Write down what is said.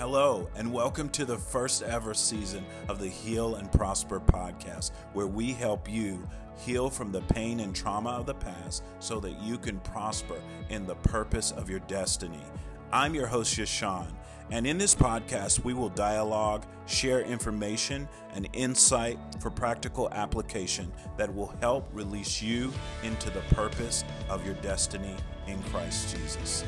Hello, and welcome to the first ever season of the Heal and Prosper podcast, where we help you heal from the pain and trauma of the past so that you can prosper in the purpose of your destiny. I'm your host, Yeshaun, and in this podcast, we will dialogue, share information, and insight for practical application that will help release you into the purpose of your destiny in Christ Jesus.